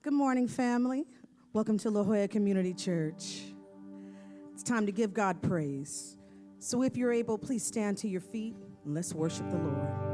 Good morning, family. Welcome to La Jolla Community Church. It's time to give God praise. So if you're able, please stand to your feet and let's worship the Lord.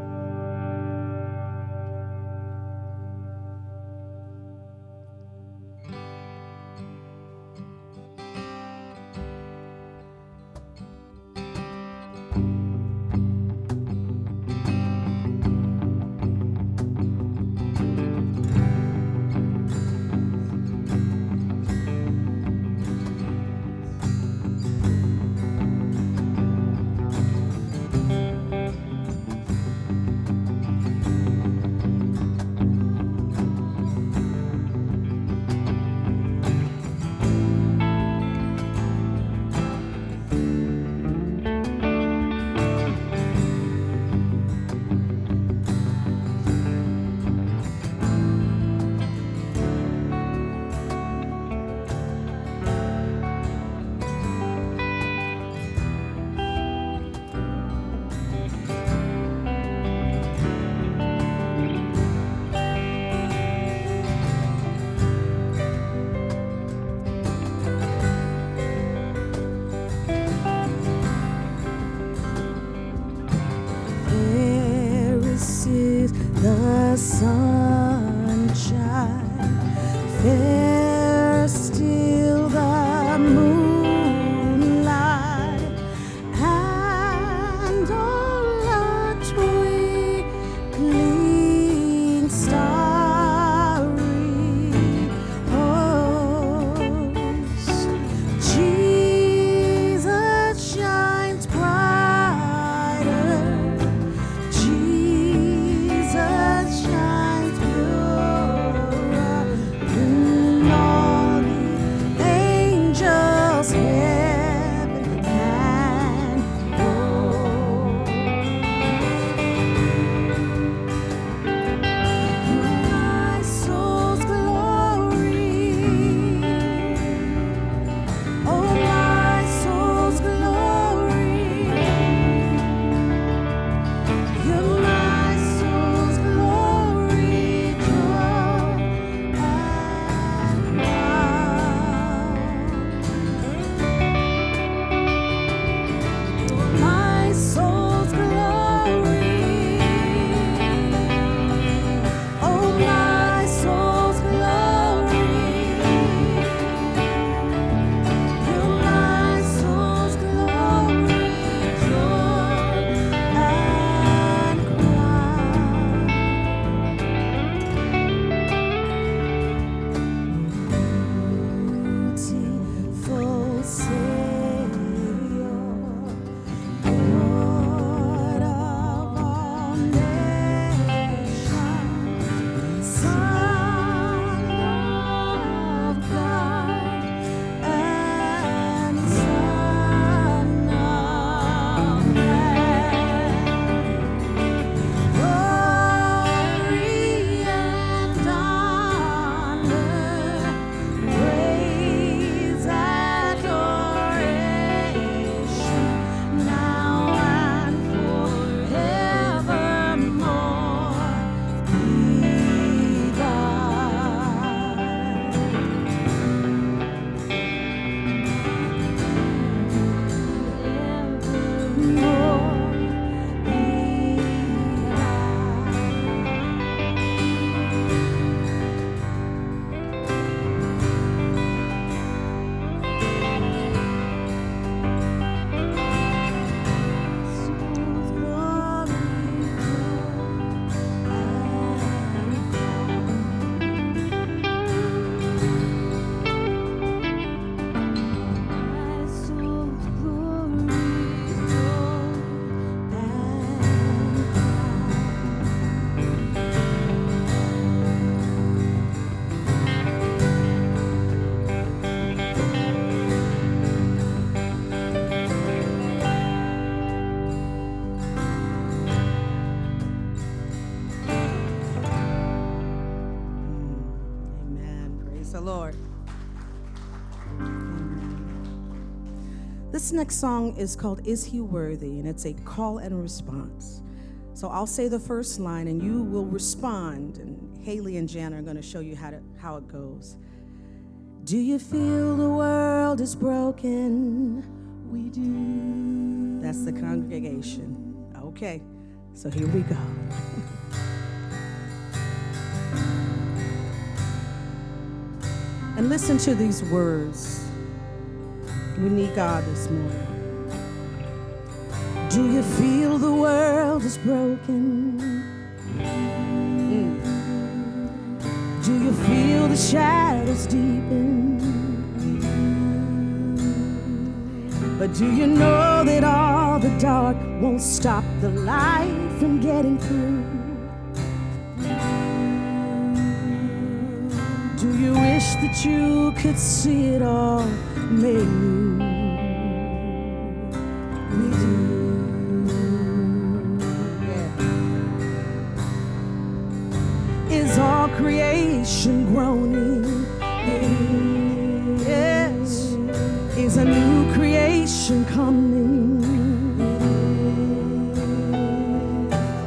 This next song is called Is He Worthy? And it's a call and response. So I'll say the first line and you will respond and Haley and Jan are going to show you how, to, how it goes. Do you feel the world is broken? We do. That's the congregation. Okay, so here we go. and listen to these words. We need God this morning. Do you feel the world is broken? Mm. Do you feel the shadows deepen? But do you know that all the dark won't stop the light from getting through? Do you wish that you could see it all made new? We do. Is all creation groaning? Is a new creation coming?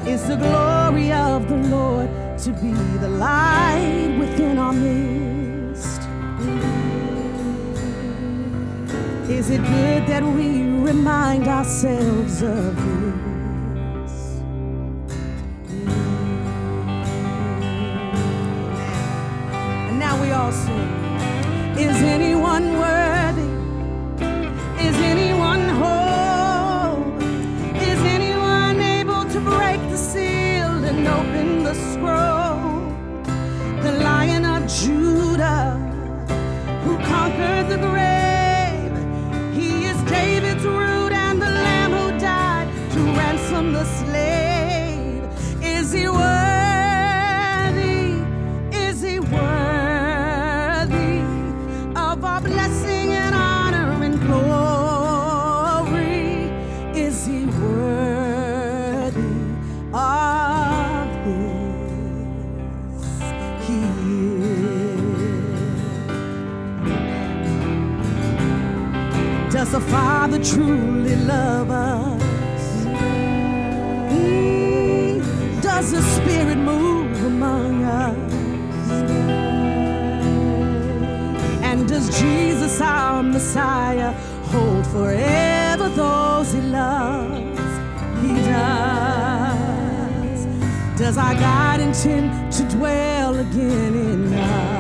Is the glory of the Lord to be the light within our midst? Is it good that we remind ourselves of truly love us? Does the Spirit move among us? And does Jesus, our Messiah, hold forever those he loves? He does. Does our God intend to dwell again in us?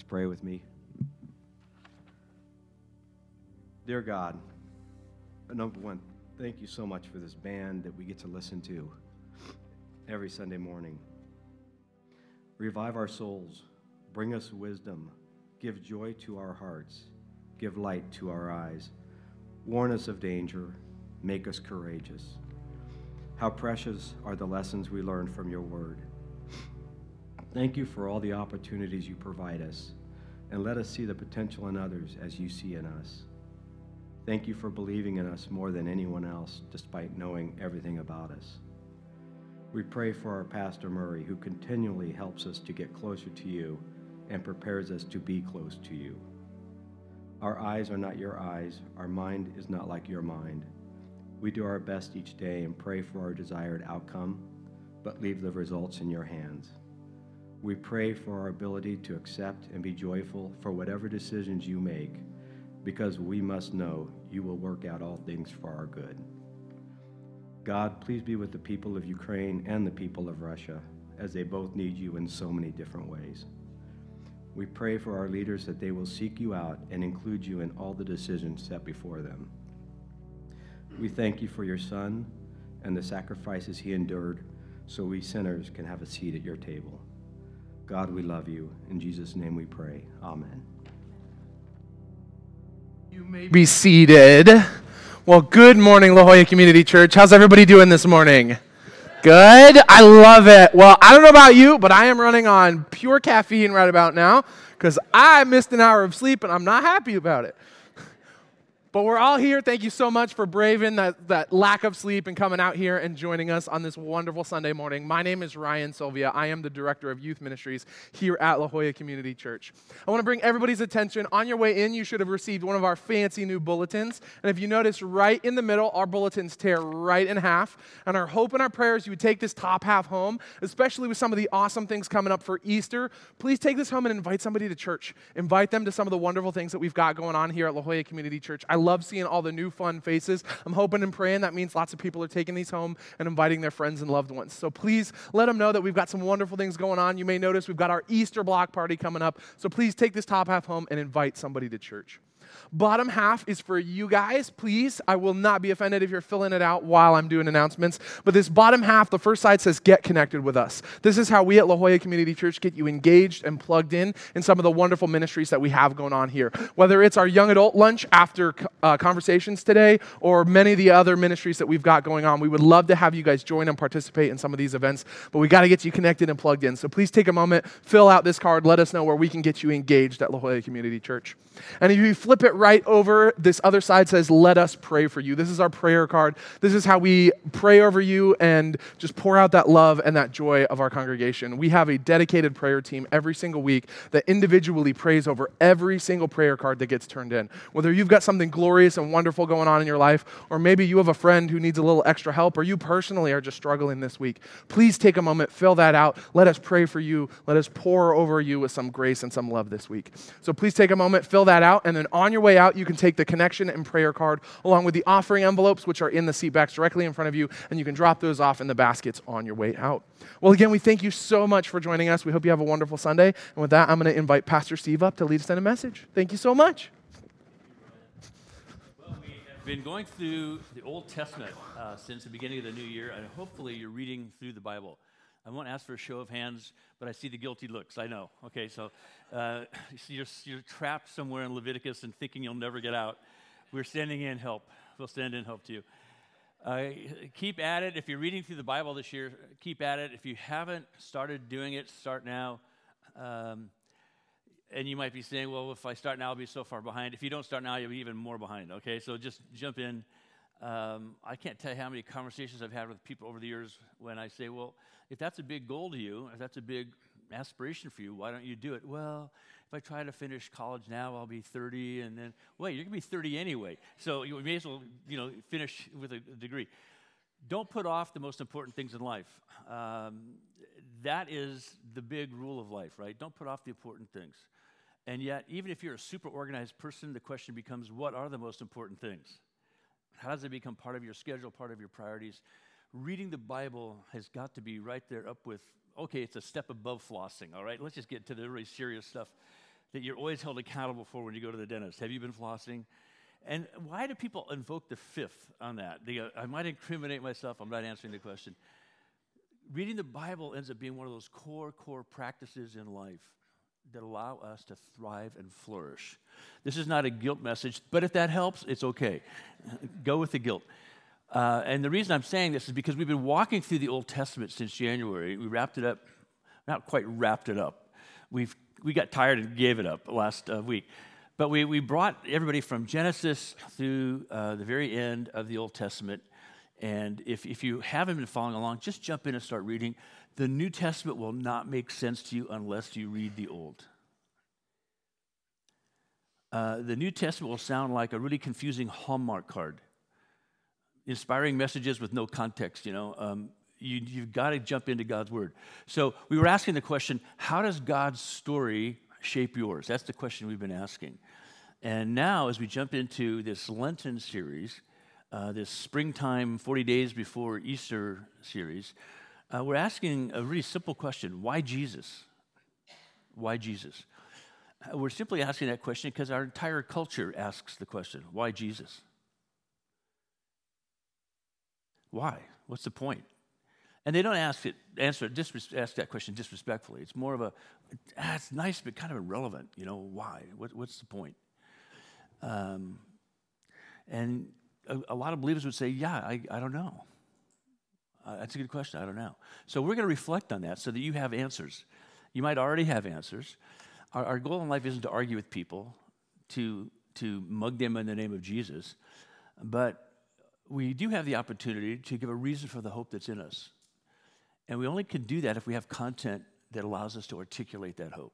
Please pray with me. Dear God, number one, thank you so much for this band that we get to listen to every Sunday morning. Revive our souls Bring us wisdom. Give joy to our hearts. Give light to our eyes. Warn us of danger. Make us courageous. How precious are the lessons we learn from your word. Thank you for all the opportunities you provide us, and let us see the potential in others as you see in us. Thank you for believing in us more than anyone else, despite knowing everything about us. We pray for our Pastor Murray, who continually helps us to get closer to you and prepares us to be close to you. Our eyes are not your eyes, our mind is not like your mind. We do our best each day and pray for our desired outcome, but leave the results in your hands. We pray for our ability to accept and be joyful for whatever decisions you make, because we must know you will work out all things for our good. God, please be with the people of Ukraine and the people of Russia, as they both need you in so many different ways. We pray for our leaders that they will seek you out and include you in all the decisions set before them. We thank you for your Son and the sacrifices he endured so we sinners can have a seat at your table. God, we love you. In Jesus' name we pray. Amen. You may be seated. Well, good morning, La Jolla Community Church. How's everybody doing this morning? Good. I love it. Well, I don't know about you, but I am running on pure caffeine right about now because I missed an hour of sleep and I'm not happy about it. But we're all here. Thank you so much for braving that, that lack of sleep and coming out here and joining us on this wonderful Sunday morning. My name is Ryan Sylvia. I am the Director of Youth Ministries here at La Jolla Community Church. I want to bring everybody's attention. On your way in, you should have received one of our fancy new bulletins. And if you notice, right in the middle, our bulletins tear right in half. And our hope and our prayers, you would take this top half home, especially with some of the awesome things coming up for Easter. Please take this home and invite somebody to church. Invite them to some of the wonderful things that we've got going on here at La Jolla Community Church. I love seeing all the new fun faces. I'm hoping and praying that means lots of people are taking these home and inviting their friends and loved ones. So please let them know that we've got some wonderful things going on. You may notice we've got our Easter block party coming up. So please take this top half home and invite somebody to church. Bottom half is for you guys. Please, I will not be offended if you're filling it out while I'm doing announcements. But this bottom half, the first side says, Get connected with us. This is how we at La Jolla Community Church get you engaged and plugged in in some of the wonderful ministries that we have going on here. Whether it's our young adult lunch after uh, conversations today or many of the other ministries that we've got going on, we would love to have you guys join and participate in some of these events. But we got to get you connected and plugged in. So please take a moment, fill out this card, let us know where we can get you engaged at La Jolla Community Church. And if you flip it right over, this other side says, Let us pray for you. This is our prayer card. This is how we pray over you and just pour out that love and that joy of our congregation. We have a dedicated prayer team every single week that individually prays over every single prayer card that gets turned in. Whether you've got something glorious and wonderful going on in your life, or maybe you have a friend who needs a little extra help, or you personally are just struggling this week, please take a moment, fill that out. Let us pray for you. Let us pour over you with some grace and some love this week. So please take a moment, fill that out, and then on your way out, you can take the connection and prayer card along with the offering envelopes, which are in the seat backs directly in front of you, and you can drop those off in the baskets on your way out. Well, again, we thank you so much for joining us. We hope you have a wonderful Sunday. And with that, I'm going to invite Pastor Steve up to lead us in a message. Thank you so much. Well, we have been going through the Old Testament uh, since the beginning of the new year, and hopefully you're reading through the Bible. I won't ask for a show of hands, but I see the guilty looks. I know. Okay, so uh, you're, you're trapped somewhere in Leviticus and thinking you'll never get out. We're standing in help. We'll stand in help to you. Uh, keep at it. If you're reading through the Bible this year, keep at it. If you haven't started doing it, start now. Um, and you might be saying, well, if I start now, I'll be so far behind. If you don't start now, you'll be even more behind. Okay, so just jump in. Um, I can't tell you how many conversations I've had with people over the years when I say, well, if that's a big goal to you, if that's a big aspiration for you, why don't you do it? Well, if I try to finish college now, I'll be 30, and then, wait, you're going to be 30 anyway. So you may as well, you know, finish with a degree. Don't put off the most important things in life. Um, that is the big rule of life, right? Don't put off the important things. And yet, even if you're a super organized person, the question becomes what are the most important things? How does it become part of your schedule, part of your priorities? Reading the Bible has got to be right there up with, okay, it's a step above flossing, all right? Let's just get to the really serious stuff that you're always held accountable for when you go to the dentist. Have you been flossing? And why do people invoke the fifth on that? Go, I might incriminate myself, I'm not answering the question. Reading the Bible ends up being one of those core, core practices in life. That allow us to thrive and flourish. This is not a guilt message, but if that helps, it's okay. Go with the guilt. Uh, and the reason I'm saying this is because we've been walking through the Old Testament since January. We wrapped it up, not quite wrapped it up. We've, we got tired and gave it up last uh, week. But we, we brought everybody from Genesis through uh, the very end of the Old Testament. And if, if you haven't been following along, just jump in and start reading. The New Testament will not make sense to you unless you read the Old. Uh, the New Testament will sound like a really confusing Hallmark card inspiring messages with no context, you know. Um, you, you've got to jump into God's word. So we were asking the question how does God's story shape yours? That's the question we've been asking. And now, as we jump into this Lenten series, uh, this springtime 40 days before Easter series, uh, we're asking a really simple question why Jesus? Why Jesus? Uh, we're simply asking that question because our entire culture asks the question why Jesus? Why? What's the point? And they don't ask it, answer disres- ask that question disrespectfully. It's more of a, ah, it's nice, but kind of irrelevant. You know, why? What, what's the point? Um, and a, a, lot of believers would say, yeah, I, I don't know. Uh, that's a good question. I don't know. So we're going to reflect on that so that you have answers. You might already have answers. Our, our goal in life isn't to argue with people, to, to mug them in the name of Jesus, but we do have the opportunity to give a reason for the hope that's in us. And we only can do that if we have content that allows us to articulate that hope.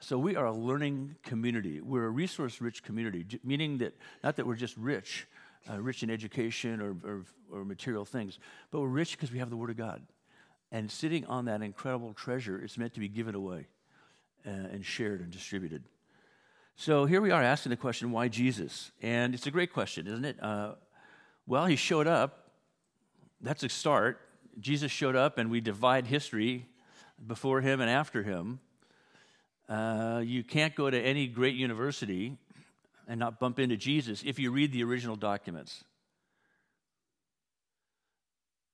So we are a learning community. We're a resource rich community, meaning that not that we're just rich, uh, rich in education or, or, or material things, but we're rich because we have the Word of God. And sitting on that incredible treasure it's meant to be given away uh, and shared and distributed. So here we are asking the question, why Jesus? And it's a great question, isn't it? Uh, well, he showed up. That's a start. Jesus showed up, and we divide history before him and after him. Uh, you can't go to any great university and not bump into Jesus if you read the original documents.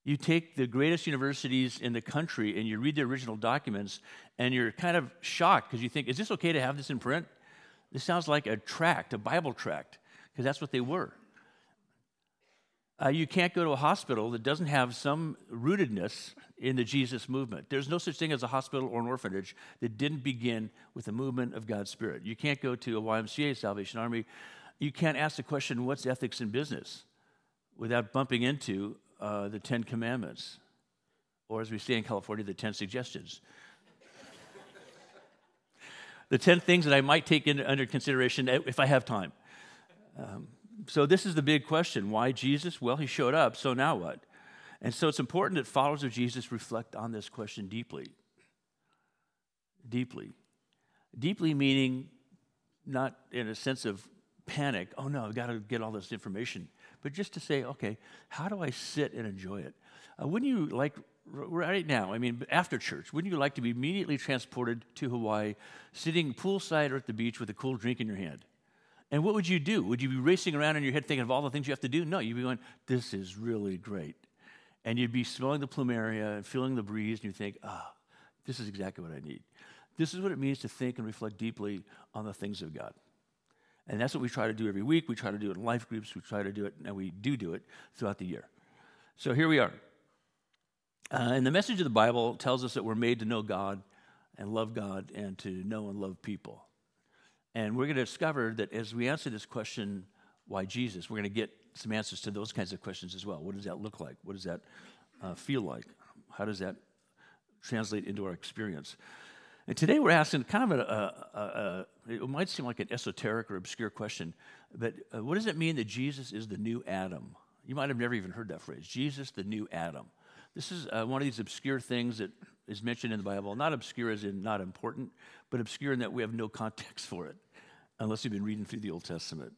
You take the greatest universities in the country and you read the original documents, and you're kind of shocked because you think, is this okay to have this in print? This sounds like a tract, a Bible tract, because that's what they were. Uh, you can't go to a hospital that doesn't have some rootedness in the Jesus movement. There's no such thing as a hospital or an orphanage that didn't begin with the movement of God's Spirit. You can't go to a YMCA, Salvation Army. You can't ask the question, what's ethics in business, without bumping into uh, the Ten Commandments, or as we say in California, the Ten Suggestions. the 10 things that I might take into, under consideration if I have time. Um, so this is the big question. Why Jesus? Well, he showed up, so now what? And so it's important that followers of Jesus reflect on this question deeply. Deeply. Deeply meaning not in a sense of panic, oh no, I've got to get all this information, but just to say, okay, how do I sit and enjoy it? Uh, wouldn't you like, right now, I mean, after church, wouldn't you like to be immediately transported to Hawaii, sitting poolside or at the beach with a cool drink in your hand? And what would you do? Would you be racing around in your head thinking of all the things you have to do? No, you'd be going, this is really great. And you'd be smelling the plumeria and feeling the breeze, and you think, ah, oh, this is exactly what I need. This is what it means to think and reflect deeply on the things of God. And that's what we try to do every week. We try to do it in life groups. We try to do it, and we do do it throughout the year. So here we are. Uh, and the message of the Bible tells us that we're made to know God and love God and to know and love people. And we're going to discover that as we answer this question, why Jesus, we're going to get some answers to those kinds of questions as well. What does that look like? What does that uh, feel like? How does that translate into our experience? And today we're asking kind of a, a, a, it might seem like an esoteric or obscure question, but uh, what does it mean that Jesus is the new Adam? You might have never even heard that phrase Jesus, the new Adam. This is uh, one of these obscure things that is mentioned in the Bible. Not obscure as in not important, but obscure in that we have no context for it unless you've been reading through the Old Testament.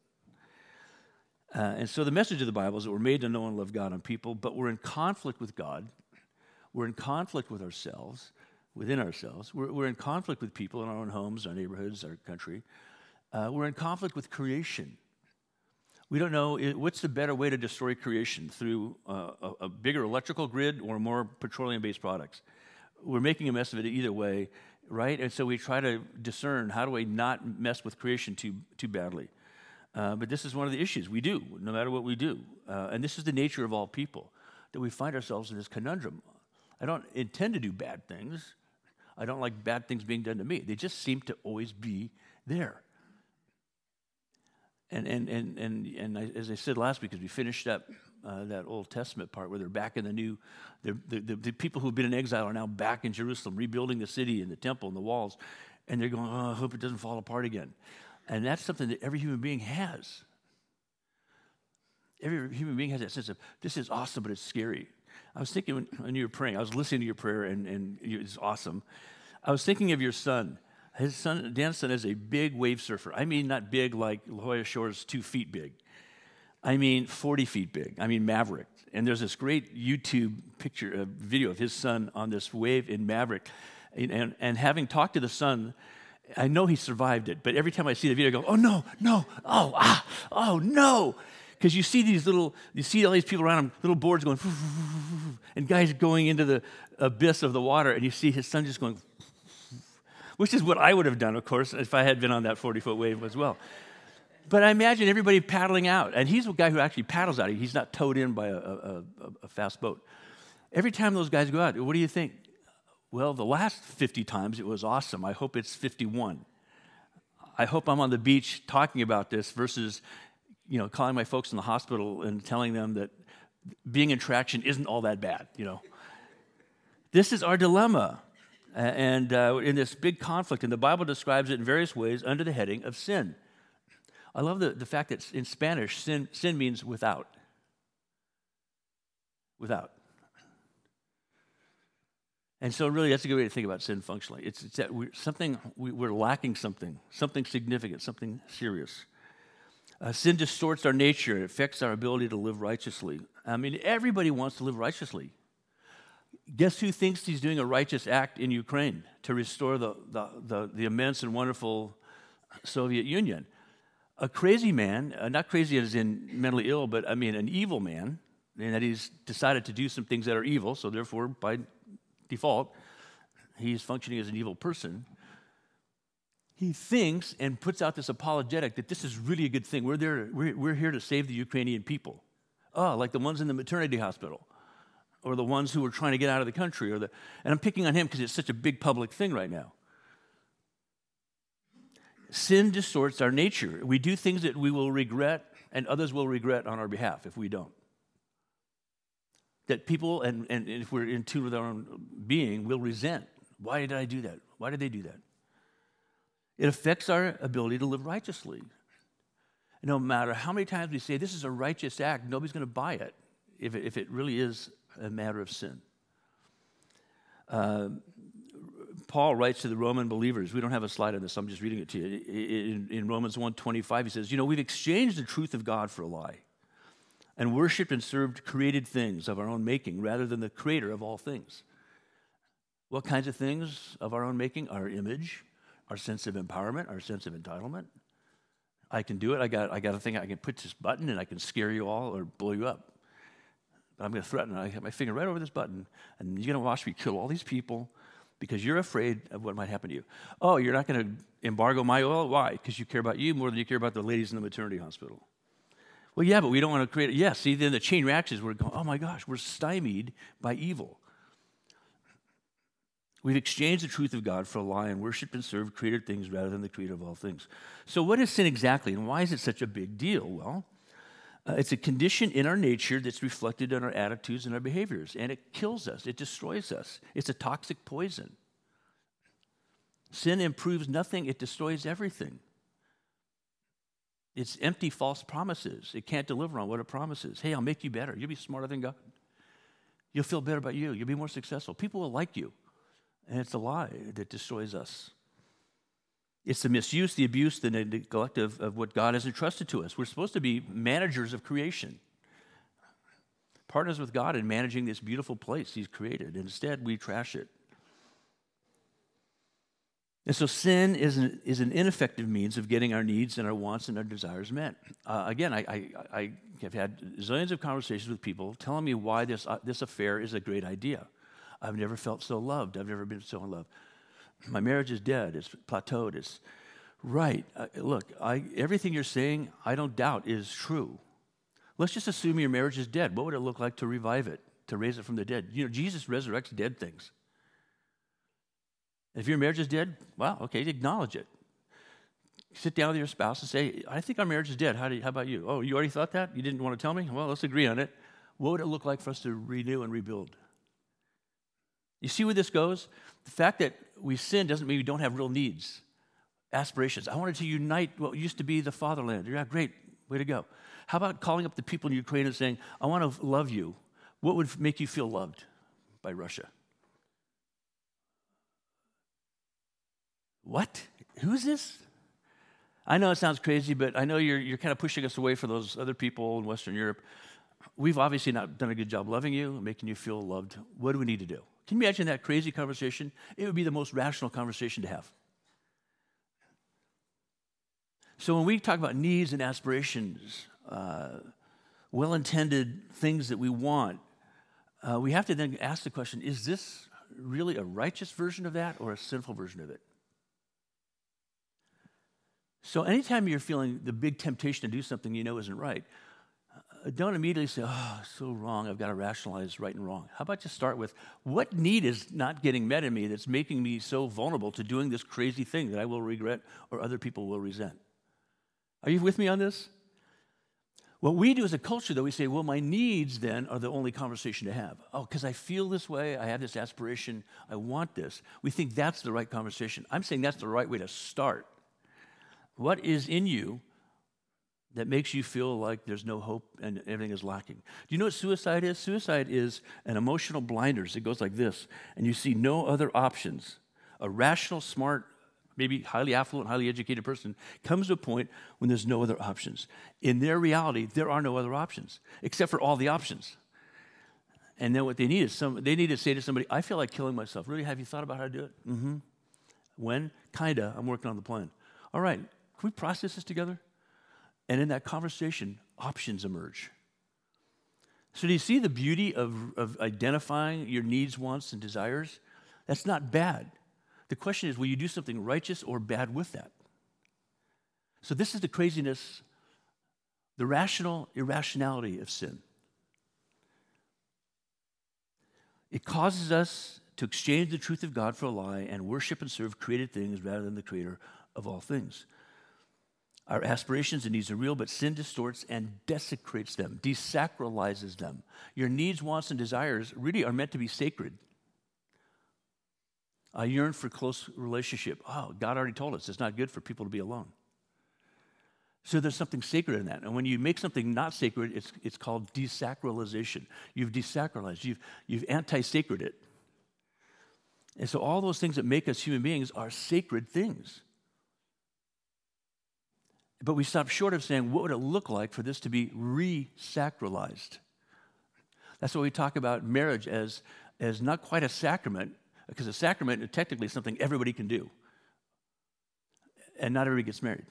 Uh, and so the message of the Bible is that we're made to know and love God and people, but we're in conflict with God. We're in conflict with ourselves, within ourselves. We're, we're in conflict with people in our own homes, our neighborhoods, our country. Uh, we're in conflict with creation. We don't know what's the better way to destroy creation through uh, a, a, bigger electrical grid or more petroleum based products. We're making a mess of it either way, right? And so we try to discern how do I not mess with creation too, too badly. Uh, but this is one of the issues we do, no matter what we do. Uh, and this is the nature of all people, that we find ourselves in this conundrum. I don't intend to do bad things. I don't like bad things being done to me. They just seem to always be there. And, and, and, and, and I, as I said last week, as we finished up uh, that Old Testament part where they're back in the new, the, the, the, people who've been in exile are now back in Jerusalem, rebuilding the city and the temple and the walls. And they're going, oh, I hope it doesn't fall apart again. And that's something that every human being has. Every human being has that sense of, this is awesome, but it's scary. I was thinking when, when you were praying, I was listening to your prayer, and, and it's awesome. I was thinking of your son. His son, Dan's son, is a big wave surfer. I mean, not big like La Jolla Shores, two feet big. I mean, 40 feet big. I mean, Maverick. And there's this great YouTube picture, a video of his son on this wave in Maverick. And, and, and having talked to the son, I know he survived it, but every time I see the video, I go, oh no, no, oh, ah, oh no. Because you see these little, you see all these people around him, little boards going, and guys going into the abyss of the water, and you see his son just going, which is what I would have done, of course, if I had been on that 40 foot wave as well. But I imagine everybody paddling out, and he's the guy who actually paddles out. He's not towed in by a, a, a fast boat. Every time those guys go out, what do you think? Well, the last 50 times it was awesome. I hope it's 51. I hope I'm on the beach talking about this versus, you know, calling my folks in the hospital and telling them that being in traction isn't all that bad, you know. this is our dilemma. And uh, in this big conflict, and the Bible describes it in various ways under the heading of sin. I love the, the fact that in Spanish, sin, sin means without. Without. And so, really, that's a good way to think about sin functionally. It's, it's that we're, something, we, are lacking something, something significant, something serious. Uh, sin distorts our nature, it affects our ability to live righteously. I mean, everybody wants to live righteously. Guess who thinks he's doing a righteous act in Ukraine to restore the, the, the, the immense and wonderful Soviet Union? a crazy man, uh, not crazy as in mentally ill, but I mean an evil man, and that he's decided to do some things that are evil, so therefore, by default, he's functioning as an evil person. He thinks and puts out this apologetic that this is really a good thing. We're, there, we're, we're here to save the Ukrainian people. Oh, like the ones in the maternity hospital, or the ones who are trying to get out of the country, or the, and I'm picking on him because it's such a big public thing right now sin distorts our nature. We do things that we will regret and others will regret on our behalf if we don't. That people, and, and if we're in tune with our own being, will resent. Why did I do that? Why did they do that? It affects our ability to live righteously. No matter how many times we say this is a righteous act, nobody's going to buy it if, it if it really is a matter of sin. Uh, Paul writes to the Roman believers. We don't have a slide on this, I'm just reading it to you. In, in Romans 1.25, he says, You know, we've exchanged the truth of God for a lie and worshiped and served created things of our own making rather than the creator of all things. What kinds of things of our own making? Our image, our sense of empowerment, our sense of entitlement. I can do it. I got, I got a thing. I can put this button and I can scare you all or blow you up. But I'm going to threaten. I have my finger right over this button, and you're going to watch me kill all these people because you're afraid of what might happen to you. Oh, you're not going to embargo my oil? Why? Because you care about you more than you care about the ladies in the maternity hospital. Well, yeah, but we don't want to create. Yes, yeah, see, then the chain reactions, we're going, oh my gosh, we're stymied by evil. We've exchanged the truth of God for a lie and worshiped and served created things rather than the creator of all things. So, what is sin exactly, and why is it such a big deal? Well, uh, it's a condition in our nature that's reflected in our attitudes and our behaviors, and it kills us, it destroys us. It's a toxic poison. Sin improves nothing, it destroys everything. It's empty, false promises. It can't deliver on what it promises. Hey, I'll make you better. You'll be smarter than God. You'll feel better about you. You'll be more successful. People will like you. And it's a lie that destroys us. It's the misuse, the abuse, the neglect of, of what God has entrusted to us. We're supposed to be managers of creation, partners with God in managing this beautiful place He's created. Instead, we trash it. And so sin is an, is an ineffective means of getting our needs and our wants and our desires met. Uh, again, I, I, I, have had zillions of conversations with people telling me why this, uh, this affair is a great idea. I've never felt so loved. I've never been so in love. My marriage is dead. It's plateaued. It's right. Uh, look, I, everything you're saying, I don't doubt is true. Let's just assume your marriage is dead. What would it look like to revive it, to raise it from the dead? You know, Jesus resurrects dead things. If your marriage is dead, well, okay, acknowledge it. Sit down with your spouse and say, I think our marriage is dead. How, do you, how about you? Oh, you already thought that? You didn't want to tell me? Well, let's agree on it. What would it look like for us to renew and rebuild? You see where this goes? The fact that we sin doesn't mean we don't have real needs, aspirations. I wanted to unite what used to be the fatherland. Yeah, great. Way to go. How about calling up the people in Ukraine and saying, I want to love you? What would make you feel loved by Russia? What? Who's this? I know it sounds crazy, but I know you're, you're kind of pushing us away from those other people in Western Europe. We've obviously not done a good job loving you, making you feel loved. What do we need to do? Can you imagine that crazy conversation? It would be the most rational conversation to have. So when we talk about needs and aspirations, uh, well intended things that we want, uh, we have to then ask the question is this really a righteous version of that or a sinful version of it? So, anytime you're feeling the big temptation to do something you know isn't right, uh, don't immediately say, Oh, so wrong. I've got to rationalize right and wrong. How about just start with what need is not getting met in me that's making me so vulnerable to doing this crazy thing that I will regret or other people will resent? Are you with me on this? What we do as a culture, though, we say, well, my needs then are the only conversation to have. Oh, because I feel this way, I have this aspiration, I want this. We think that's the right conversation. I'm saying that's the right way to start. What is in you that makes you feel like there's no hope and everything is lacking? Do you know what suicide is? Suicide is an emotional blinders. It goes like this, and you see no other options. A rational, smart, maybe highly affluent, highly educated person comes to a point when there's no other options. In their reality, there are no other options except for all the options. And then what they need is some, they need to say to somebody, I feel like killing myself. Really, have you thought about how to do it? Mm-hmm. When? Kinda. I'm working on the plan. All right, can we process this together? And in that conversation, options emerge. So, do you see the beauty of, of identifying your needs, wants, and desires? That's not bad. The question is will you do something righteous or bad with that? So, this is the craziness, the rational irrationality of sin. It causes us to exchange the truth of God for a lie and worship and serve created things rather than the creator of all things. Our aspirations and needs are real, but sin distorts and desecrates them, desacralizes them. Your needs, wants, and desires really are meant to be sacred. I yearn for close relationship. Oh, God already told us it's not good for people to be alone. So there's something sacred in that. And when you make something not sacred, it's, it's called desacralization. You've desacralized, you've, you've anti sacred it. And so all those things that make us human beings are sacred things. But we stop short of saying, what would it look like for this to be re sacralized? That's why we talk about marriage as, as not quite a sacrament, because a sacrament is technically something everybody can do. And not everybody gets married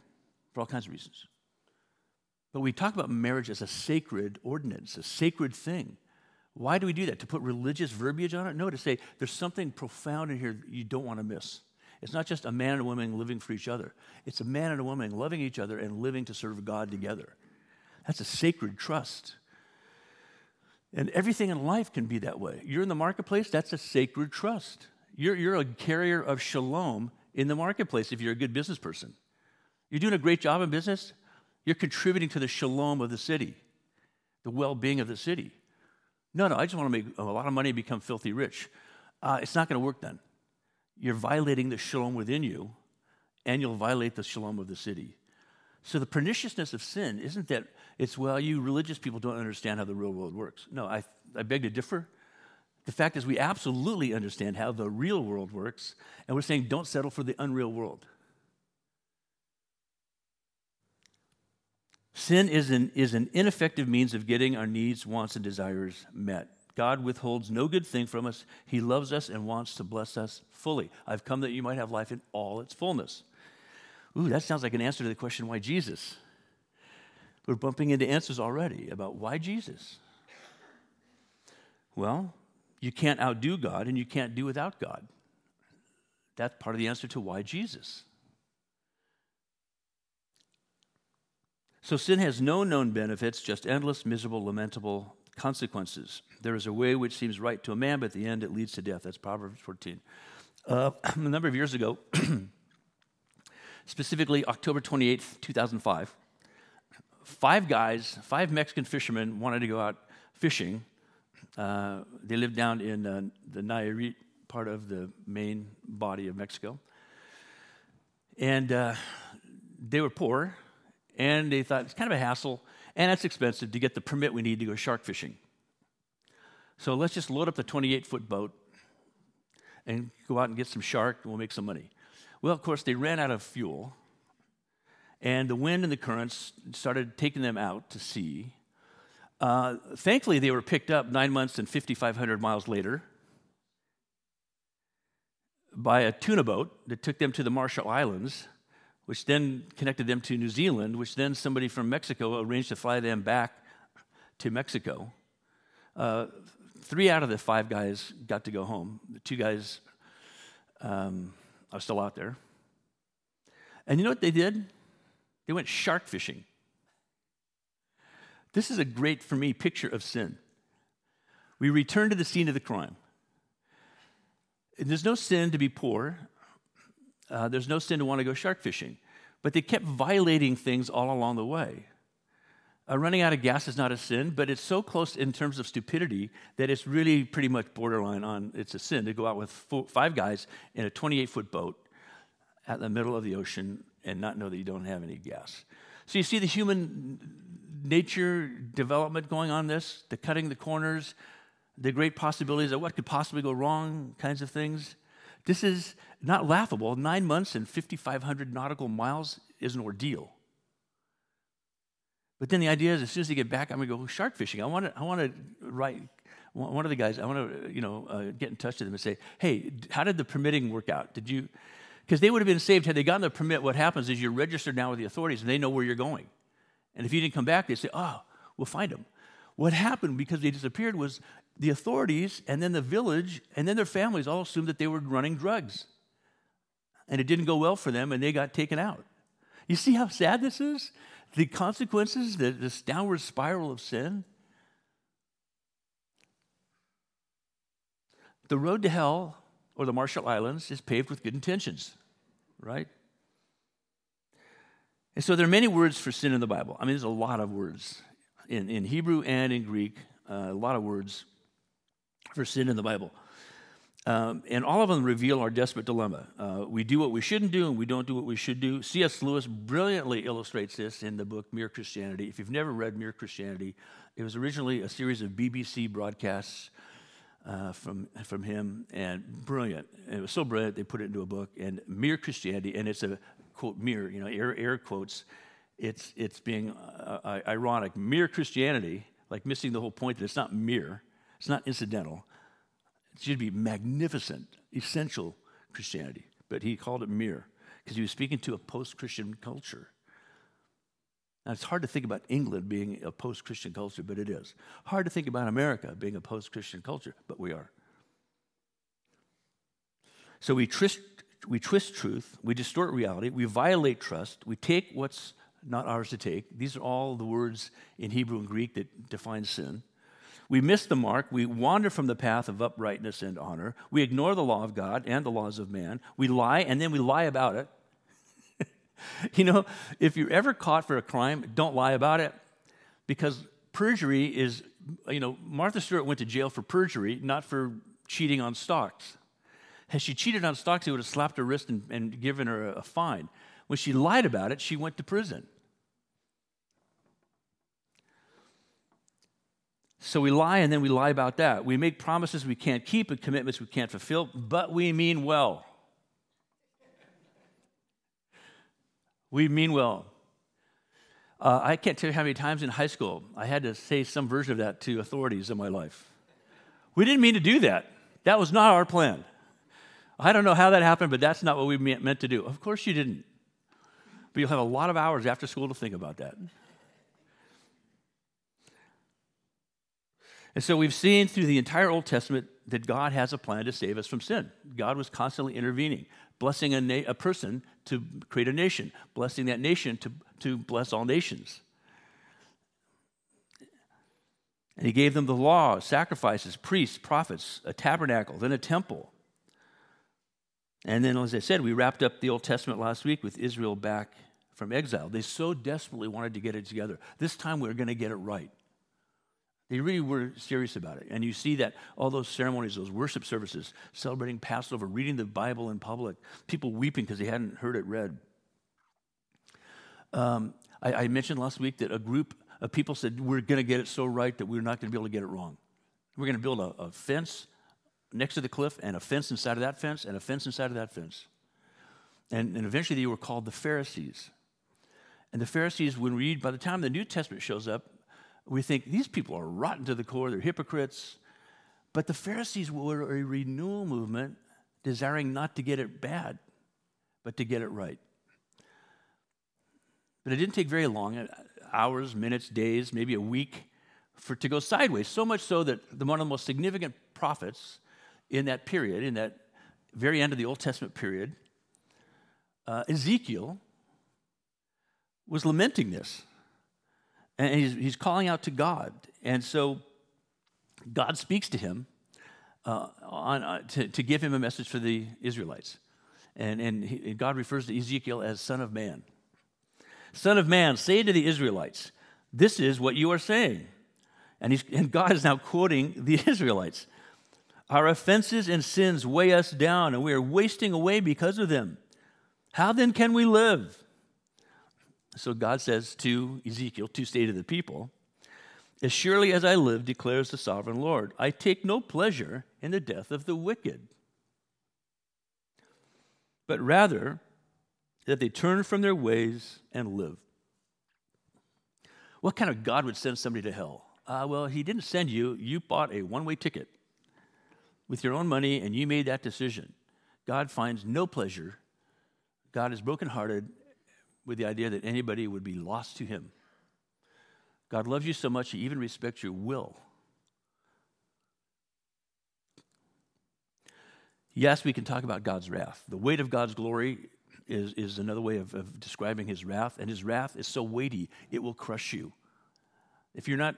for all kinds of reasons. But we talk about marriage as a sacred ordinance, a sacred thing. Why do we do that? To put religious verbiage on it? No, to say there's something profound in here you don't want to miss. It's not just a man and a woman living for each other, it's a man and a woman loving each other and living to serve God together. That's a sacred trust. And everything in life can be that way. You're in the marketplace, that's a sacred trust. You're, you're a carrier of shalom in the marketplace if you're a good business person. You're doing a great job in business, you're contributing to the shalom of the city, the well being of the city. No, no, I just want to make a lot of money and become filthy rich. Uh, it's not going to work then. You're violating the shalom within you, and you'll violate the shalom of the city. So the perniciousness of sin isn't that it's, well, you religious people don't understand how the real world works. No, I, I beg to differ. The fact is, we absolutely understand how the real world works, and we're saying don't settle for the unreal world. Sin is an, is an ineffective means of getting our needs, wants, and desires met. God withholds no good thing from us. He loves us and wants to bless us fully. I've come that you might have life in all its fullness. Ooh, that sounds like an answer to the question, why Jesus? We're bumping into answers already about why Jesus. Well, you can't outdo God and you can't do without God. that's part of the answer to why Jesus. So sin has no known benefits, just endless, miserable, lamentable consequences. There is a way which seems right to a man, but at the end it leads to death. That's Proverbs 14. Uh, a number of years ago, specifically October 28th, 2005, five guys, five Mexican fishermen wanted to go out fishing. Uh, they lived down in uh, the Nayarit part of the main body of Mexico. And uh, they were poor, and they thought it's kind of a hassle and it's expensive to get the permit we need to go shark fishing. So let's just load up the 28 foot boat and go out and get some shark and we'll make some money. Well, of course, they ran out of fuel, and the wind and the currents started taking them out to sea. Uh, thankfully, they were picked up nine months and 5,500 miles later by a tuna boat that took them to the Marshall Islands which then connected them to New Zealand, which then somebody from Mexico arranged to fly them back to Mexico. Uh, three out of the five guys got to go home. The two guys um, are still out there. And you know what they did? They went shark fishing. This is a great, for me, picture of sin. We return to the scene of the crime. And there's no sin to be poor. Uh, there's no sin to want to go shark fishing. But they kept violating things all along the way. Uh, running out of gas is not a sin, but it's so close in terms of stupidity that it's really pretty much borderline on it's a sin to go out with four, five guys in a 28 foot boat at the middle of the ocean and not know that you don't have any gas. So you see the human nature development going on this, the cutting the corners, the great possibilities of what could possibly go wrong kinds of things. This is not laughable. Nine months and 5,500 nautical miles is an ordeal. But then the idea is, as soon as they get back, I'm going to go shark fishing. I want to, I want to write one of the guys. I want to, you know, uh, get in touch with them and say, "Hey, how did the permitting work out? Did you?" Because they would have been saved had they gotten the permit. What happens is you're registered now with the authorities, and they know where you're going. And if you didn't come back, they say, "Oh, we'll find them." What happened because they disappeared was the authorities and then the village and then their families all assumed that they were running drugs. And it didn't go well for them and they got taken out. You see how sad this is? The consequences, the, this downward spiral of sin. The road to hell or the Marshall Islands is paved with good intentions, right? And so there are many words for sin in the Bible. I mean, there's a lot of words in, in Hebrew and in Greek, uh, a lot of words for sin in the Bible. Um, and all of them reveal our desperate dilemma. Uh, we do what we shouldn't do, and we don't do what we should do. C.S. Lewis brilliantly illustrates this in the book Mere Christianity. If you've never read Mere Christianity, it was originally a series of BBC broadcasts uh, from, from him, and brilliant. And it was so brilliant, they put it into a book, and Mere Christianity, and it's a quote, mere, you know, air, air quotes. It's, it's being uh, uh ironic. Mere Christianity, like missing the whole point that it's not mere, it's not incidental. It should be magnificent, essential Christianity. But he called it mere because he was speaking to a post Christian culture. Now, it's hard to think about England being a post Christian culture, but it is. Hard to think about America being a post Christian culture, but we are. So we twist, we twist truth, we distort reality, we violate trust, we take what's not ours to take. These are all the words in Hebrew and Greek that define sin. We miss the mark. We wander from the path of uprightness and honor. We ignore the law of God and the laws of man. We lie, and then we lie about it. you know, if you're ever caught for a crime, don't lie about it because perjury is, you know, Martha Stewart went to jail for perjury, not for cheating on stocks. Had she cheated on stocks, he would have slapped her wrist and, and given her a, a fine. When she lied about it, she went to prison. So we lie and then we lie about that. We make promises we can't keep and commitments we can't fulfill, but we mean well. we mean well. Uh, I can't tell you how many times in high school I had to say some version of that to authorities in my life. We didn't mean to do that. That was not our plan. I don't know how that happened, but that's not what we meant to do. Of course you didn't. But you'll have a lot of hours after school to think about that. And so we've seen through the entire Old Testament that God has a plan to save us from sin. God was constantly intervening. blessing a, na- a person to create a nation, blessing that nation to, to bless all nations. And he gave them the law, sacrifices, priests, prophets, a tabernacle, then a temple. And then, as I said, we wrapped up the Old Testament last week with Israel back from exile. They so desperately wanted to get it together. This time we we're going to get it right. They really were serious about it. And you see that all those ceremonies, those worship services, celebrating Passover, reading the Bible in public, people weeping because they hadn't heard it read. Um, I, I mentioned last week that a group of people said, We're going to get it so right that we're not going to be able to get it wrong. We're going to build a, a fence next to the cliff, and a fence inside of that fence, and a fence inside of that fence. And, and eventually they were called the Pharisees. And the Pharisees, when we read, by the time the New Testament shows up, we think these people are rotten to the core, they're hypocrites. But the Pharisees were a renewal movement desiring not to get it bad, but to get it right. But it didn't take very long uh, hours, minutes, days, maybe a week for to go sideways. So much so that the, one of the most significant prophets in that period, in that very end of the Old Testament period, uh, Ezekiel was lamenting this. And he's, he's calling out to God. And so God speaks to him uh, on, uh, to, to give him a message for the Israelites. And, and, he, and God refers to Ezekiel as Son of Man. Son of Man, say to the Israelites, This is what you are saying. And, he's, and God is now quoting the Israelites. Our offenses and sins weigh us down, and we are wasting away because of them. How then can we live? So God says to Ezekiel, to say to the people, As surely as I live, declares the sovereign Lord, I take no pleasure in the death of the wicked, but rather that they turn from their ways and live. What kind of God would send somebody to hell? Uh, well, he didn't send you. You bought a one way ticket with your own money and you made that decision. God finds no pleasure. God is brokenhearted with the idea that anybody would be lost to him. God loves you so much, he even respects your will. Yes, we can talk about God's wrath. The weight of God's glory is, is another way of, of describing his wrath, and his wrath is so weighty, it will crush you. If you're not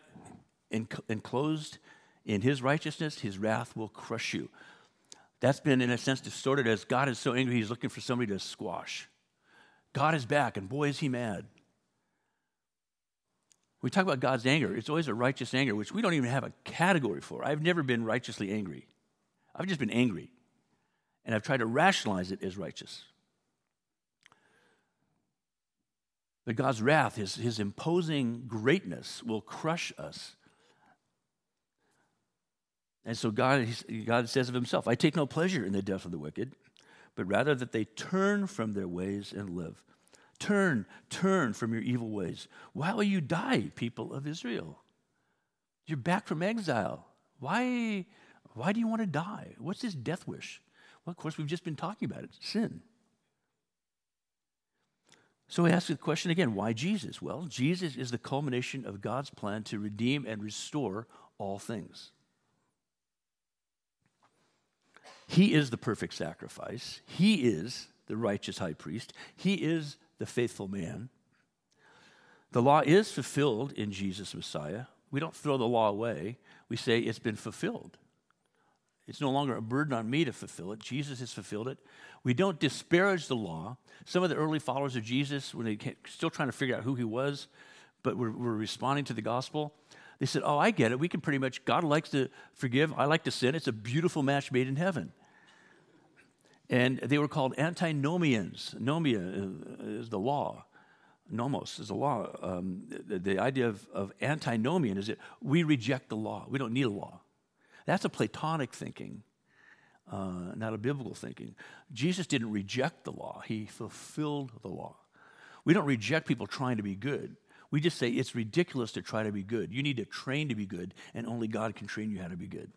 enclosed in his righteousness, his wrath will crush you. That's been, in a sense, distorted as God is so angry, he's looking for somebody to squash. God is back, and boy, is he mad. We talk about God's anger, it's always a righteous anger, which we don't even have a category for. I've never been righteously angry, I've just been angry. And I've tried to rationalize it as righteous. But God's wrath, his, his imposing greatness, will crush us. And so God, God says of himself, I take no pleasure in the death of the wicked, but rather that they turn from their ways and live. Turn, turn from your evil ways. Why will you die, people of Israel? You're back from exile. Why, why do you want to die? What's this death wish? Well, of course, we've just been talking about it sin. So we ask the question again why Jesus? Well, Jesus is the culmination of God's plan to redeem and restore all things. He is the perfect sacrifice. He is the righteous high priest. He is the faithful man. The law is fulfilled in Jesus Messiah. We don't throw the law away. We say it's been fulfilled. It's no longer a burden on me to fulfill it. Jesus has fulfilled it. We don't disparage the law. Some of the early followers of Jesus, when they still trying to figure out who he was, but were, were responding to the gospel, they said, Oh, I get it. We can pretty much, God likes to forgive. I like to sin. It's a beautiful match made in heaven. And they were called antinomians. Nomia is the law. Nomos is the law. Um, the, the, idea of, of antinomian is that we reject the law. We don't need a law. That's a Platonic thinking, uh, not a biblical thinking. Jesus didn't reject the law, he fulfilled the law. We don't reject people trying to be good. We just say it's ridiculous to try to be good. You need to train to be good, and only God can train you how to be good.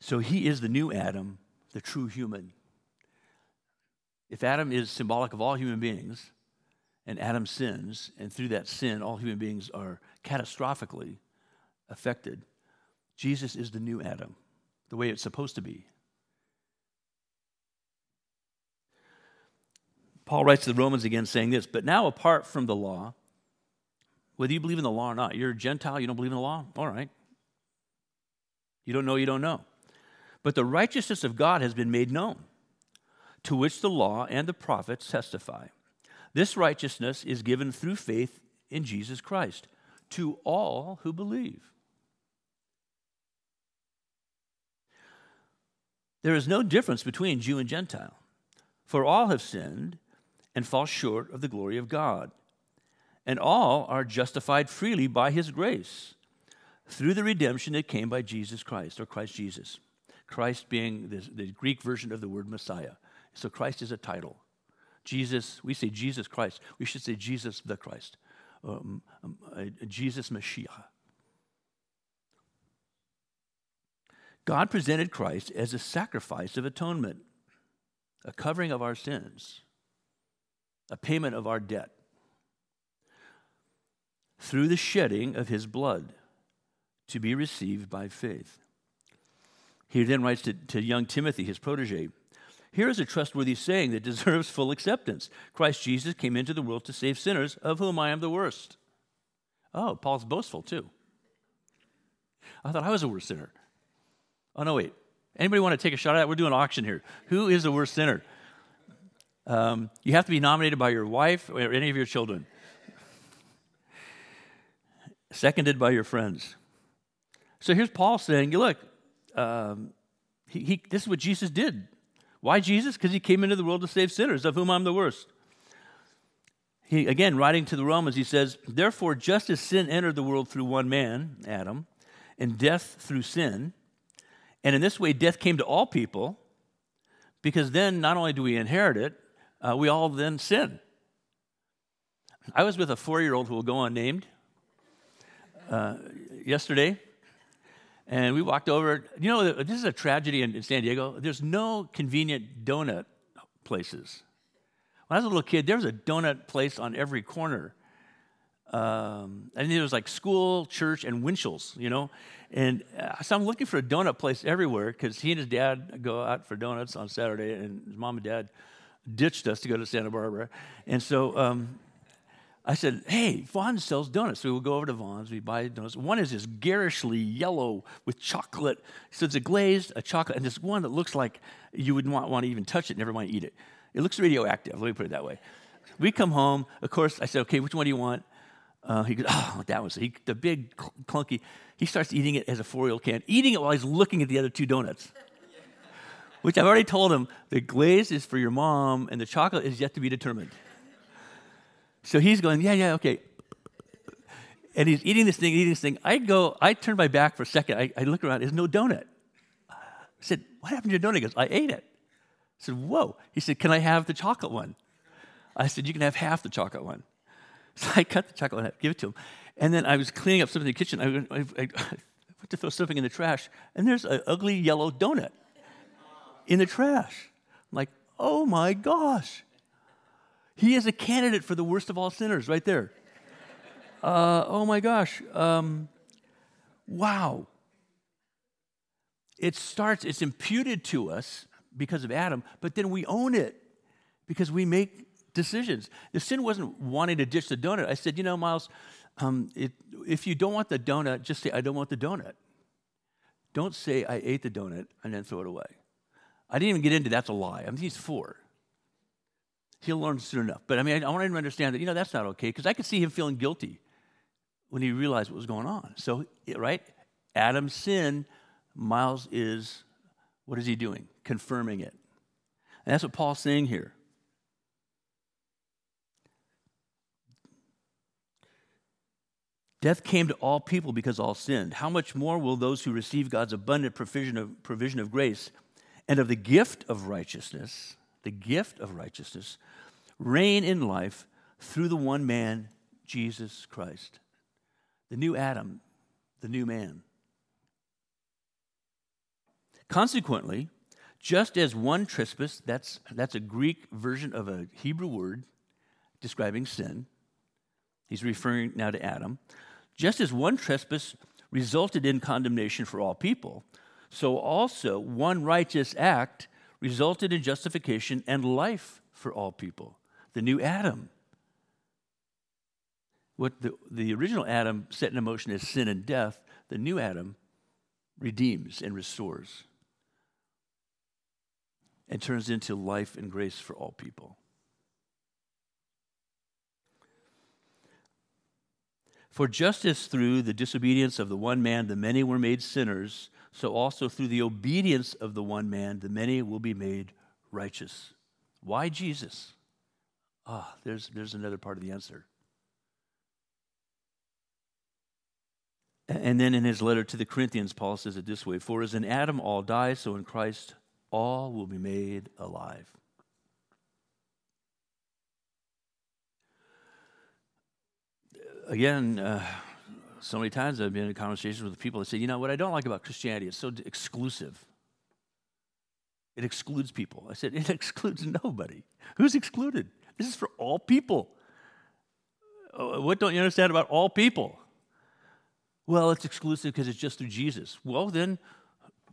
So he is the new Adam, the true human. If Adam is symbolic of all human beings, and Adam sins, and through that sin, all human beings are catastrophically affected, Jesus is the new Adam, the way it's supposed to be. Paul writes to the Romans again saying this, but now apart from the law, whether you believe in the law or not, you're a Gentile, you don't believe in the law? All right. You don't know, you don't know. But the righteousness of God has been made known, to which the law and the prophets testify. This righteousness is given through faith in Jesus Christ to all who believe. There is no difference between Jew and Gentile, for all have sinned and fall short of the glory of God, and all are justified freely by his grace through the redemption that came by Jesus Christ, or Christ Jesus. Christ being the, the Greek version of the word Messiah. So Christ is a title. Jesus, we say Jesus Christ. We should say Jesus the Christ. Um, um, uh, Jesus Messiah. God presented Christ as a sacrifice of atonement, a covering of our sins, a payment of our debt through the shedding of his blood to be received by faith. He then writes to, to young Timothy, his protege Here is a trustworthy saying that deserves full acceptance Christ Jesus came into the world to save sinners, of whom I am the worst. Oh, Paul's boastful too. I thought I was a worst sinner. Oh, no, wait. Anybody want to take a shot at that? We're doing an auction here. Who is the worst sinner? Um, you have to be nominated by your wife or any of your children. Seconded by your friends. So here's Paul saying, look, um, he, he, this is what Jesus did. Why Jesus? Because he came into the world to save sinners, of whom I'm the worst. He, again, writing to the Romans, he says, Therefore, just as sin entered the world through one man, Adam, and death through sin, and in this way, death came to all people because then not only do we inherit it, uh, we all then sin. I was with a four year old who will go unnamed uh, yesterday, and we walked over. You know, this is a tragedy in, in San Diego. There's no convenient donut places. When I was a little kid, there was a donut place on every corner. Um, and there was like school, church, and Winchell's, you know. And uh, so I'm looking for a donut place everywhere because he and his dad go out for donuts on Saturday, and his mom and dad ditched us to go to Santa Barbara. And so um, I said, Hey, Vons sells donuts. So we go over to Vons, we buy donuts. One is this garishly yellow with chocolate. So it's a glazed, a chocolate, and this one that looks like you would not want to even touch it, never mind eat it. It looks radioactive, let me put it that way. We come home, of course, I said, Okay, which one do you want? Uh, he goes, Oh, that was he, the big clunky. He starts eating it as a four year old can, eating it while he's looking at the other two donuts. Which I've already told him the glaze is for your mom and the chocolate is yet to be determined. So he's going, Yeah, yeah, okay. And he's eating this thing, eating this thing. I go, I turn my back for a second. I, I look around, there's no donut. I said, What happened to your donut? He goes, I ate it. I said, Whoa. He said, Can I have the chocolate one? I said, You can have half the chocolate one. So I cut the chocolate one and give it to him. And then I was cleaning up something in the kitchen. I, I, I went to throw something in the trash, and there's an ugly yellow donut in the trash. I'm like, oh my gosh. He is a candidate for the worst of all sinners right there. Uh, oh my gosh. Um, wow. It starts, it's imputed to us because of Adam, but then we own it because we make decisions. The sin wasn't wanting to ditch the donut. I said, you know, Miles, um, it, if you don't want the donut, just say, I don't want the donut. Don't say, I ate the donut and then throw it away. I didn't even get into that's a lie. I mean, he's four. He'll learn soon enough. But I mean, I, I want him to understand that, you know, that's not okay because I could see him feeling guilty when he realized what was going on. So, right? Adam's sin, Miles is, what is he doing? Confirming it. And that's what Paul's saying here. Death came to all people because all sinned. How much more will those who receive God's abundant provision of, provision of grace and of the gift of righteousness, the gift of righteousness, reign in life through the one man, Jesus Christ? The new Adam, the new man. Consequently, just as one trespass, that's, that's a Greek version of a Hebrew word describing sin, he's referring now to Adam. Just as one trespass resulted in condemnation for all people, so also one righteous act resulted in justification and life for all people. the new Adam. What the, the original Adam set in motion as sin and death, the new Adam redeems and restores and turns into life and grace for all people. For just as through the disobedience of the one man the many were made sinners, so also through the obedience of the one man the many will be made righteous. Why Jesus? Ah, there's, there's another part of the answer. And then in his letter to the Corinthians, Paul says it this way For as in Adam all die, so in Christ all will be made alive. Again, uh, so many times I've been in conversations with people that say, you know, what I don't like about Christianity is so exclusive. It excludes people. I said, it excludes nobody. Who's excluded? This is for all people. Uh, what don't you understand about all people? Well, it's exclusive because it's just through Jesus. Well, then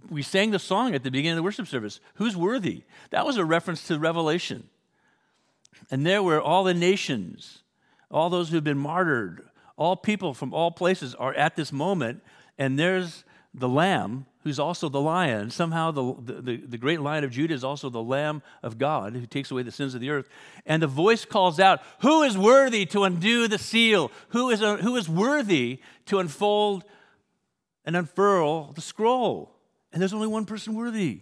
we sang the song at the beginning of the worship service Who's worthy? That was a reference to Revelation. And there were all the nations, all those who've been martyred, all people from all places are at this moment, and there's the Lamb, who's also the lion. Somehow, the, the, the, great lion of Judah is also the Lamb of God who takes away the sins of the earth. And the voice calls out, Who is worthy to undo the seal? Who is, who is worthy to unfold and unfurl the scroll? And there's only one person worthy.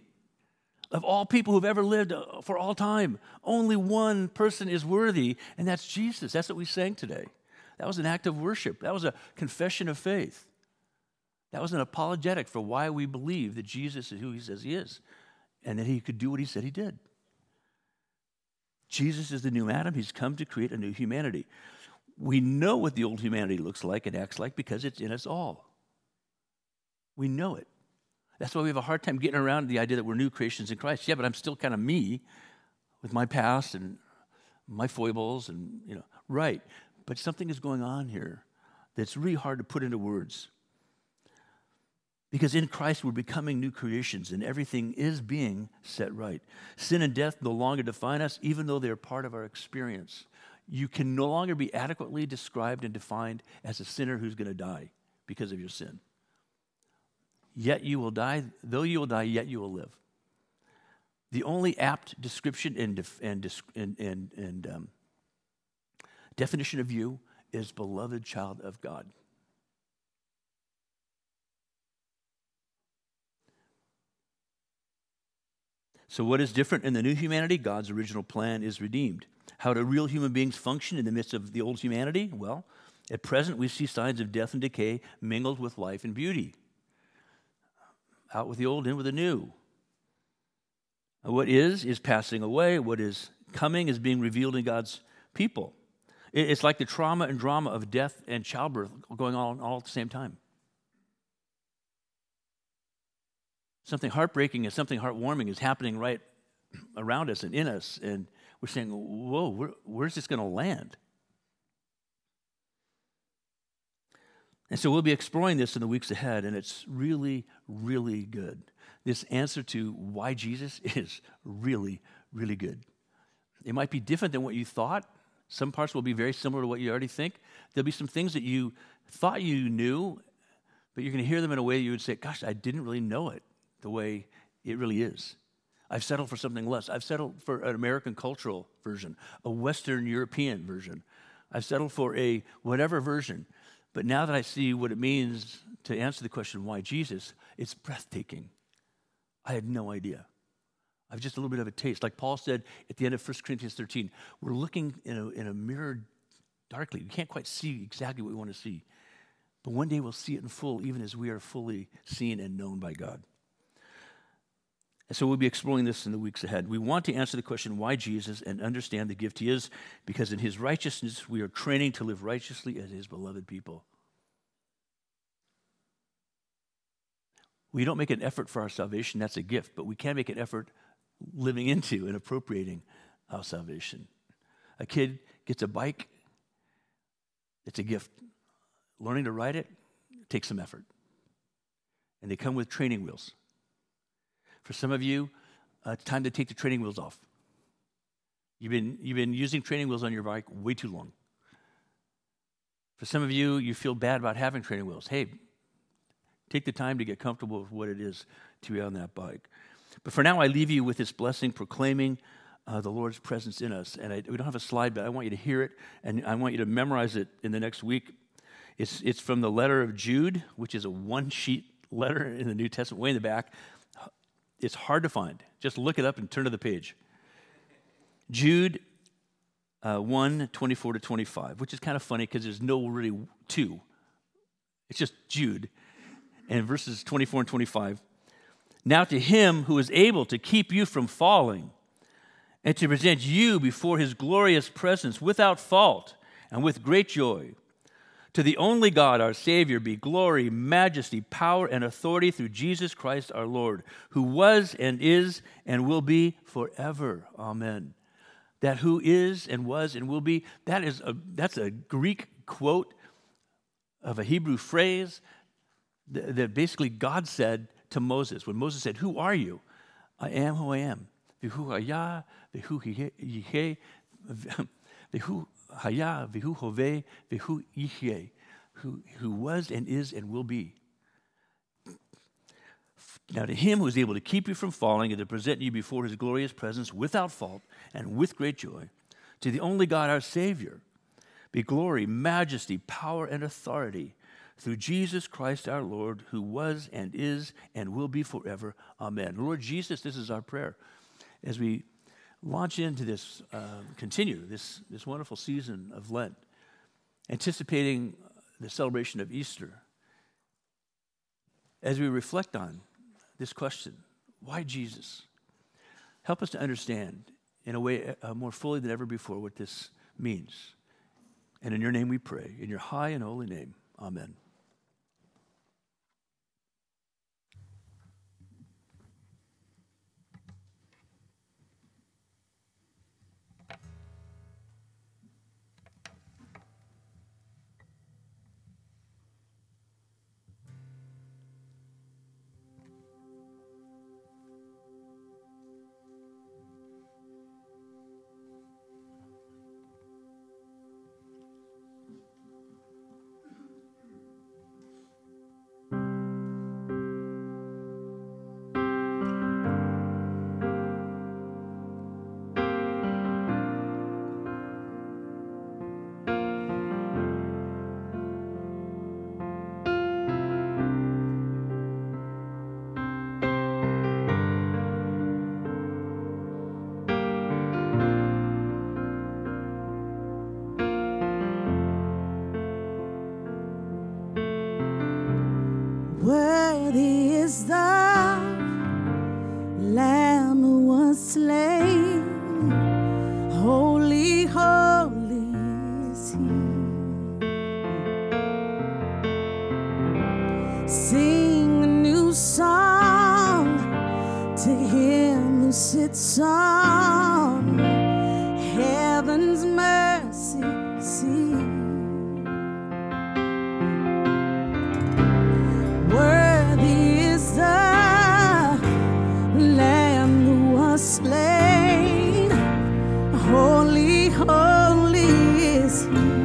Of all people who've ever lived uh, for all time, only one person is worthy, and that's Jesus. That's what we sang today. That was an act of worship, that was a confession of faith. That was an apologetic for why we believe that Jesus is who he says he is and that he could do what he said he did. Jesus is the new Adam. He's come to create a new humanity. We know what the old humanity looks like and acts like because it's in us all. We know it. That's why we have a hard time getting around the idea that we're new creations in Christ. Yeah, but I'm still kind of me with my past and my foibles and, you know, right. But something is going on here that's really hard to put into words. Because in Christ, we're becoming new creations and everything is being set right. Sin and death no longer define us, even though they're part of our experience. You can no longer be adequately described and defined as a sinner who's going to die because of your sin. Yet you will die, though you will die, yet you will live. The only apt description and, and, and, and, and um, definition of you is beloved child of God. So, what is different in the new humanity? God's original plan is redeemed. How do real human beings function in the midst of the old humanity? Well, at present, we see signs of death and decay mingled with life and beauty. Out with the old, in with the new. What is, is passing away. What is coming is being revealed in God's people. It's like the trauma and drama of death and childbirth going on all at the same time. Something heartbreaking and something heartwarming is happening right around us and in us. And we're saying, whoa, where, where's this going to land? And so we'll be exploring this in the weeks ahead, and it's really, really good. This answer to why Jesus is really, really good. It might be different than what you thought. Some parts will be very similar to what you already think. There'll be some things that you thought you knew, but you're going to hear them in a way you would say, Gosh, I didn't really know it the way it really is. I've settled for something less. I've settled for an American cultural version, a Western European version. I've settled for a whatever version. But now that I see what it means to answer the question, why Jesus, it's breathtaking. I had no idea. I've just a little bit of a taste. Like Paul said at the end of 1 Corinthians 13, we're looking in a, in a mirror darkly. We can't quite see exactly what we want to see. But one day we'll see it in full, even as we are fully seen and known by God. And so we'll be exploring this in the weeks ahead. We want to answer the question, why Jesus, and understand the gift he is, because in his righteousness we are training to live righteously as his beloved people. We don't make an effort for our salvation, that's a gift, but we can make an effort living into and appropriating our salvation. A kid gets a bike, it's a gift. Learning to ride it takes some effort. And they come with training wheels. For some of you, uh, it's time to take the training wheels off. You've been, you've been using training wheels on your bike way too long. For some of you, you feel bad about having training wheels. Hey, take the time to get comfortable with what it is to be on that bike. But for now, I leave you with this blessing proclaiming uh, the Lord's presence in us. And I, we don't have a slide, but I want you to hear it and I want you to memorize it in the next week. It's, it's from the letter of Jude, which is a one sheet letter in the New Testament, way in the back. It's hard to find. Just look it up and turn to the page. Jude uh, 1 24 to 25, which is kind of funny because there's no really two. It's just Jude. And verses 24 and 25. Now to him who is able to keep you from falling and to present you before his glorious presence without fault and with great joy. To the only God, our Savior, be glory, majesty, power, and authority through Jesus Christ our Lord, who was and is and will be forever. Amen. That who is and was and will be, that is a, that's a Greek quote of a Hebrew phrase that, that basically God said to Moses. When Moses said, Who are you? I am who I am. Vihu haya, vihu yihe, vihu haya, vihu hove, vihu who, who was and is and will be. Now, to him who is able to keep you from falling and to present you before his glorious presence without fault and with great joy, to the only God, our Savior, be glory, majesty, power, and authority through Jesus Christ our Lord, who was and is and will be forever. Amen. Lord Jesus, this is our prayer. As we launch into this, uh, continue this, this wonderful season of Lent, anticipating the celebration of Easter, as we reflect on this question why Jesus? Help us to understand in a way uh, more fully than ever before what this means. And in your name we pray, in your high and holy name. Amen. Rolls of thunder.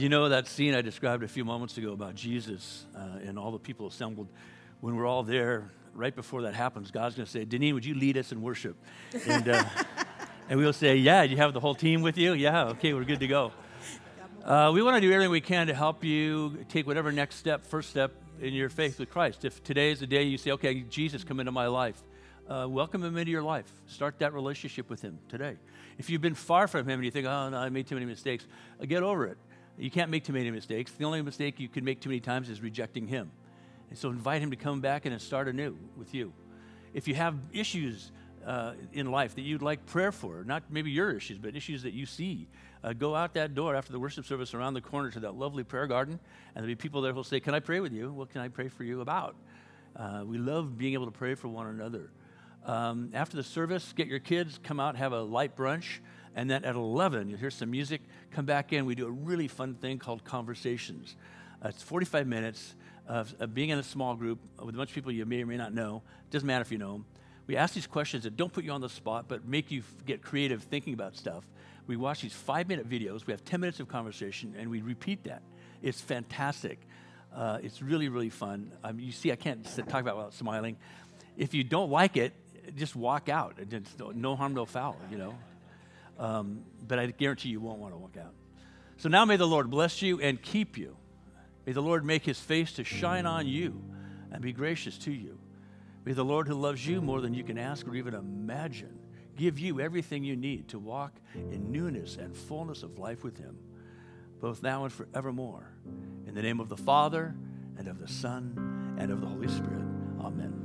You know that scene I described a few moments ago about Jesus uh, and all the people assembled. When we're all there, right before that happens, God's going to say, Deneen, would you lead us in worship? And, uh, and we'll say, Yeah, you have the whole team with you? Yeah, okay, we're good to go. Uh, we want to do everything we can to help you take whatever next step, first step in your faith with Christ. If today is the day you say, Okay, Jesus, come into my life, uh, welcome him into your life. Start that relationship with him today. If you've been far from him and you think, Oh, no, I made too many mistakes, uh, get over it. You can't make too many mistakes. The only mistake you can make too many times is rejecting him. And so invite him to come back and start anew with you. If you have issues uh, in life that you'd like prayer for, not maybe your issues, but issues that you see, uh, go out that door after the worship service around the corner to that lovely prayer garden, and there'll be people there who'll say, Can I pray with you? What can I pray for you about? Uh, we love being able to pray for one another. Um, after the service, get your kids, come out, have a light brunch. And then at 11, you'll hear some music, come back in. We do a really fun thing called Conversations. Uh, it's 45 minutes of, of being in a small group with a bunch of people you may or may not know. Doesn't matter if you know them. We ask these questions that don't put you on the spot, but make you get creative thinking about stuff. We watch these five minute videos. We have 10 minutes of conversation, and we repeat that. It's fantastic. Uh, it's really, really fun. Um, you see, I can't talk about it without smiling. If you don't like it, just walk out. It's no, no harm, no foul, you know. Um, but I guarantee you won't want to walk out. So now may the Lord bless you and keep you. May the Lord make his face to shine on you and be gracious to you. May the Lord who loves you more than you can ask or even imagine give you everything you need to walk in newness and fullness of life with him, both now and forevermore. In the name of the Father, and of the Son, and of the Holy Spirit. Amen.